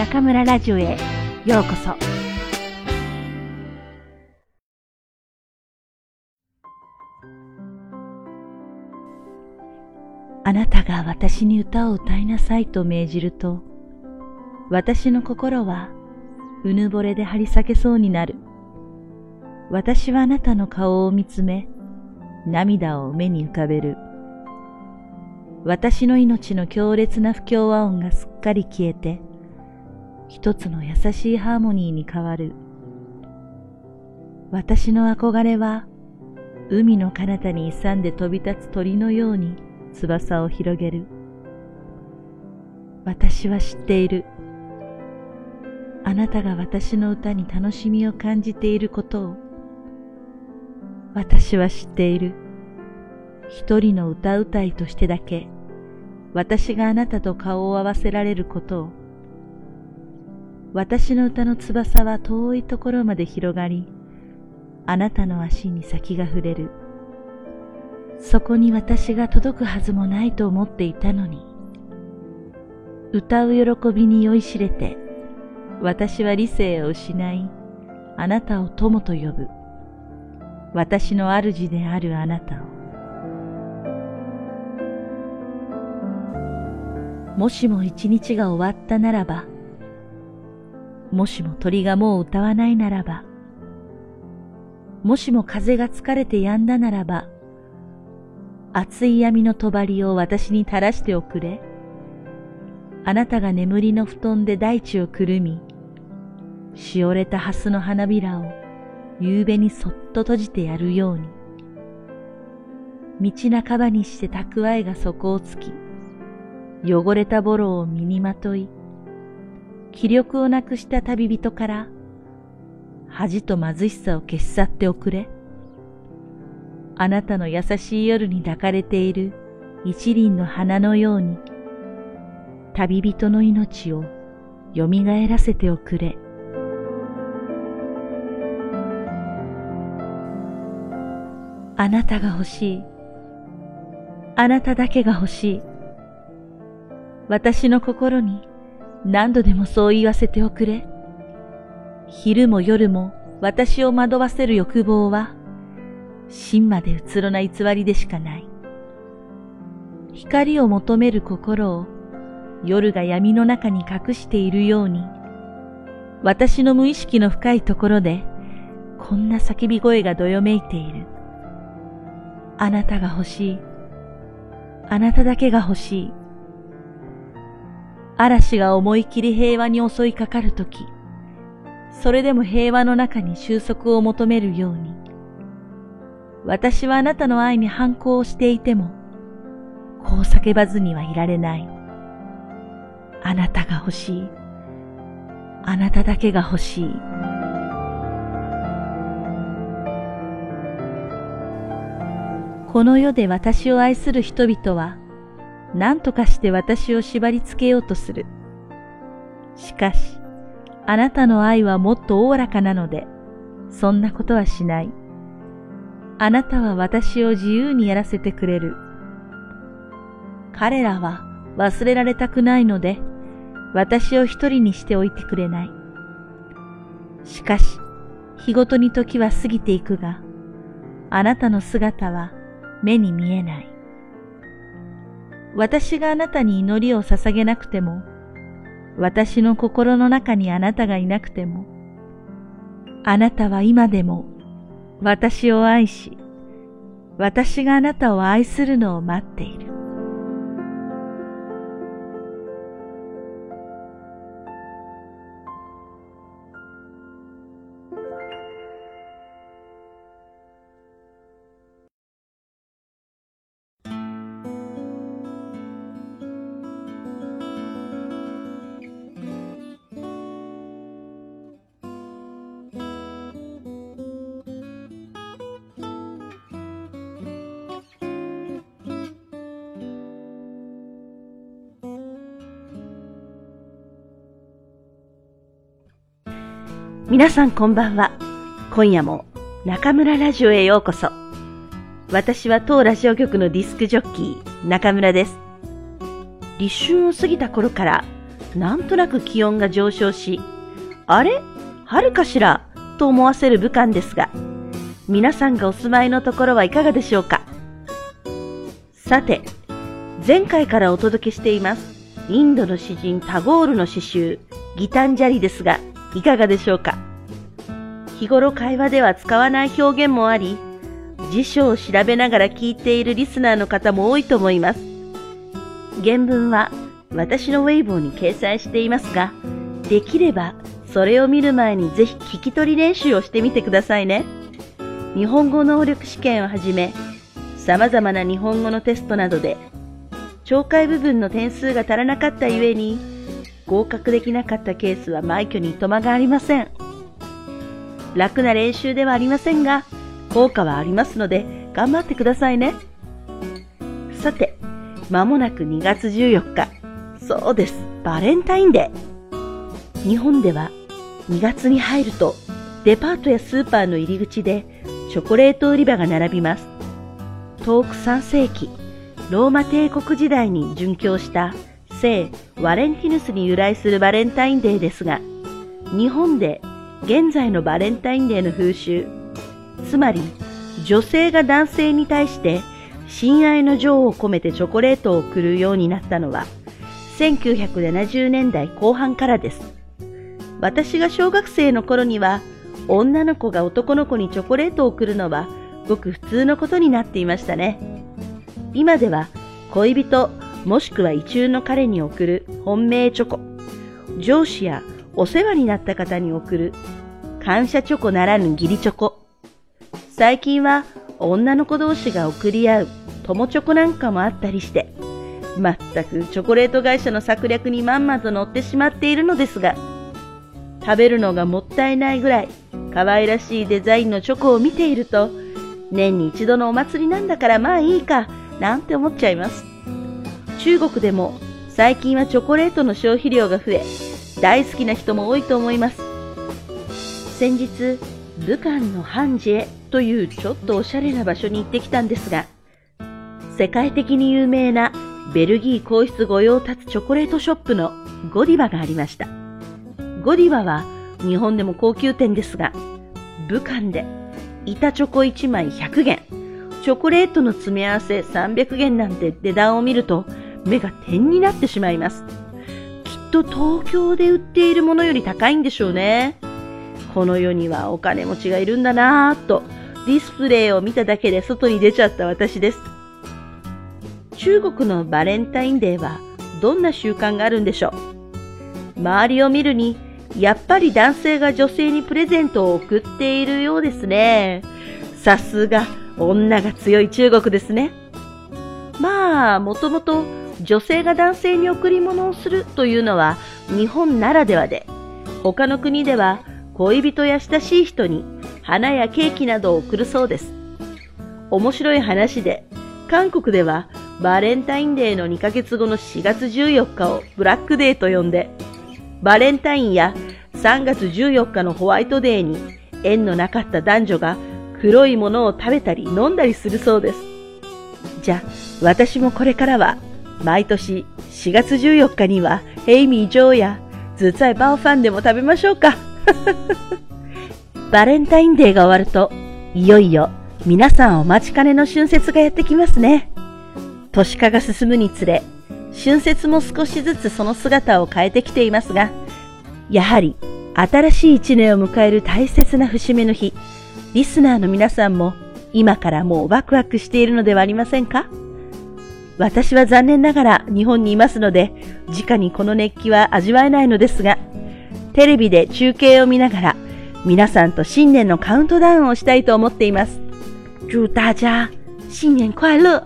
中村ラジオへようこそ。あなたが私に歌を歌いなさいと命じると、私の心はうぬぼれで張り裂けそうになる。私はあなたの顔を見つめ、涙を目に浮かべる。私の命の強烈な不協和音がすっかり消えて、一つの優しいハーモニーに変わる。私の憧れは、海の彼方に勇んで飛び立つ鳥のように翼を広げる。私は知っている。あなたが私の歌に楽しみを感じていることを。私は知っている。一人の歌うたいとしてだけ、私があなたと顔を合わせられることを。私の歌の翼は遠いところまで広がり、あなたの足に先が触れる。そこに私が届くはずもないと思っていたのに、歌う喜びに酔いしれて、私は理性を失い、あなたを友と呼ぶ。私の主であるあなたを。もしも一日が終わったならば、もしも鳥がもう歌わないならば、もしも風が疲れて止んだならば、熱い闇の帳を私に垂らしておくれ。あなたが眠りの布団で大地をくるみ、しおれた蓮の花びらを夕べにそっと閉じてやるように。道半ばにして蓄えが底をつき、汚れたボロを身にまとい、気力をなくした旅人から、恥と貧しさを消し去っておくれ。あなたの優しい夜に抱かれている一輪の花のように、旅人の命を蘇らせておくれ。あなたが欲しい。あなただけが欲しい。私の心に何度でもそう言わせておくれ。昼も夜も私を惑わせる欲望は、真までうつろな偽りでしかない。光を求める心を夜が闇の中に隠しているように、私の無意識の深いところで、こんな叫び声がどよめいている。あなたが欲しい。あなただけが欲しい。嵐が思い切り平和に襲いかかるとき、それでも平和の中に収束を求めるように、私はあなたの愛に反抗をしていても、こう叫ばずにはいられない。あなたが欲しい。あなただけが欲しい。この世で私を愛する人々は、何とかして私を縛り付けようとする。しかし、あなたの愛はもっとおおらかなので、そんなことはしない。あなたは私を自由にやらせてくれる。彼らは忘れられたくないので、私を一人にしておいてくれない。しかし、日ごとに時は過ぎていくが、あなたの姿は目に見えない。私があなたに祈りを捧げなくても、私の心の中にあなたがいなくても、あなたは今でも私を愛し、私があなたを愛するのを待っている。皆さんこんばんは。今夜も中村ラジオへようこそ。私は当ラジオ局のディスクジョッキー、中村です。立春を過ぎた頃からなんとなく気温が上昇し、あれ？春かしら？と思わせる武漢ですが、皆さんがお住まいのところはいかがでしょうか？さて、前回からお届けしています、インドの詩人タゴールの詩集、ギタンジャリですが、いかがでしょうか？日頃会話では使わない表現もあり、辞書を調べながら聞いているリスナーの方も多いと思います。原文は私のウェイボーに掲載していますが、できればそれを見る前にぜひ聞き取り練習をしてみてくださいね。日本語能力試験をはじめ、様々な日本語のテストなどで、懲戒部分の点数が足らなかったゆえに、合格できなかったケースは枚挙にいとまがありません。楽な練習ではありませんが、効果はありますので、頑張ってくださいね。さて、まもなく2月14日。そうです。バレンタインデー。日本では2月に入るとデパートやスーパーの入り口でチョコレート売り場が並びます。遠く3世紀、ローマ帝国時代に殉教した聖ワレンティヌスに由来するバレンタインデーですが、日本で現在のバレンタインデーの風習、つまり女性が男性に対して親愛の情を込めてチョコレートを送るようになったのは1970年代後半からです。私が小学生の頃には女の子が男の子にチョコレートを送るのはごく普通のことになっていましたね。今では恋人もしくは異中の彼に送る本命チョコ、上司やお世話になった方に送る感謝チョコならぬ義理チョコ。最近は女の子同士が送り合う友チョコなんかもあったりして、まったくチョコレート会社の策略にまんまと乗ってしまっているのですが、食べるのがもったいないぐらい可愛らしいデザインのチョコを見ていると、年に一度のお祭りなんだからまあいいか、なんて思っちゃいます。中国でも最近はチョコレートの消費量が増え、大好きな人も多いと思います。先日、武漢のハンジェというちょっとおしゃれな場所に行ってきたんですが、世界的に有名なベルギー皇室御用達チョコレートショップのゴディバがありました。ゴディバは日本でも高級店ですが、武漢で板チョコ1枚100元、チョコレートの詰め合わせ300元なんて値段を見ると目が点になってしまいます。きっと東京で売っているものより高いんでしょうね。この世にはお金持ちがいるんだなぁと、ディスプレイを見ただけで外に出ちゃった私です。中国のバレンタインデーはどんな習慣があるんでしょう？周りを見るに、やっぱり男性が女性にプレゼントを送っているようですね。さすが、女が強い中国ですね。まあ、もともと女性が男性に贈り物をするというのは日本ならではで、他の国では恋人や親しい人に花やケーキなどを贈るそうです。面白い話で、韓国ではバレンタインデーの2ヶ月後の4月14日をブラックデーと呼んで、バレンタインや3月14日のホワイトデーに縁のなかった男女が黒いものを食べたり飲んだりするそうです。じゃあ、私もこれからは毎年4月14日にはヘイミー・ジョーやズツァイ・バオファンでも食べましょうか。バレンタインデーが終わると、いよいよ皆さんお待ちかねの春節がやってきますね。都市化が進むにつれ、春節も少しずつその姿を変えてきていますが、やはり新しい一年を迎える大切な節目の日、リスナーの皆さんも今からもうワクワクしているのではありませんか？私は残念ながら日本にいますので、直にこの熱気は味わえないのですが、テレビで中継を見ながら、皆さんと新年のカウントダウンをしたいと思っています。祝大家新年快乐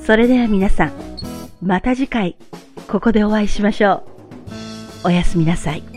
それでは皆さん、また次回、ここでお会いしましょう。おやすみなさい。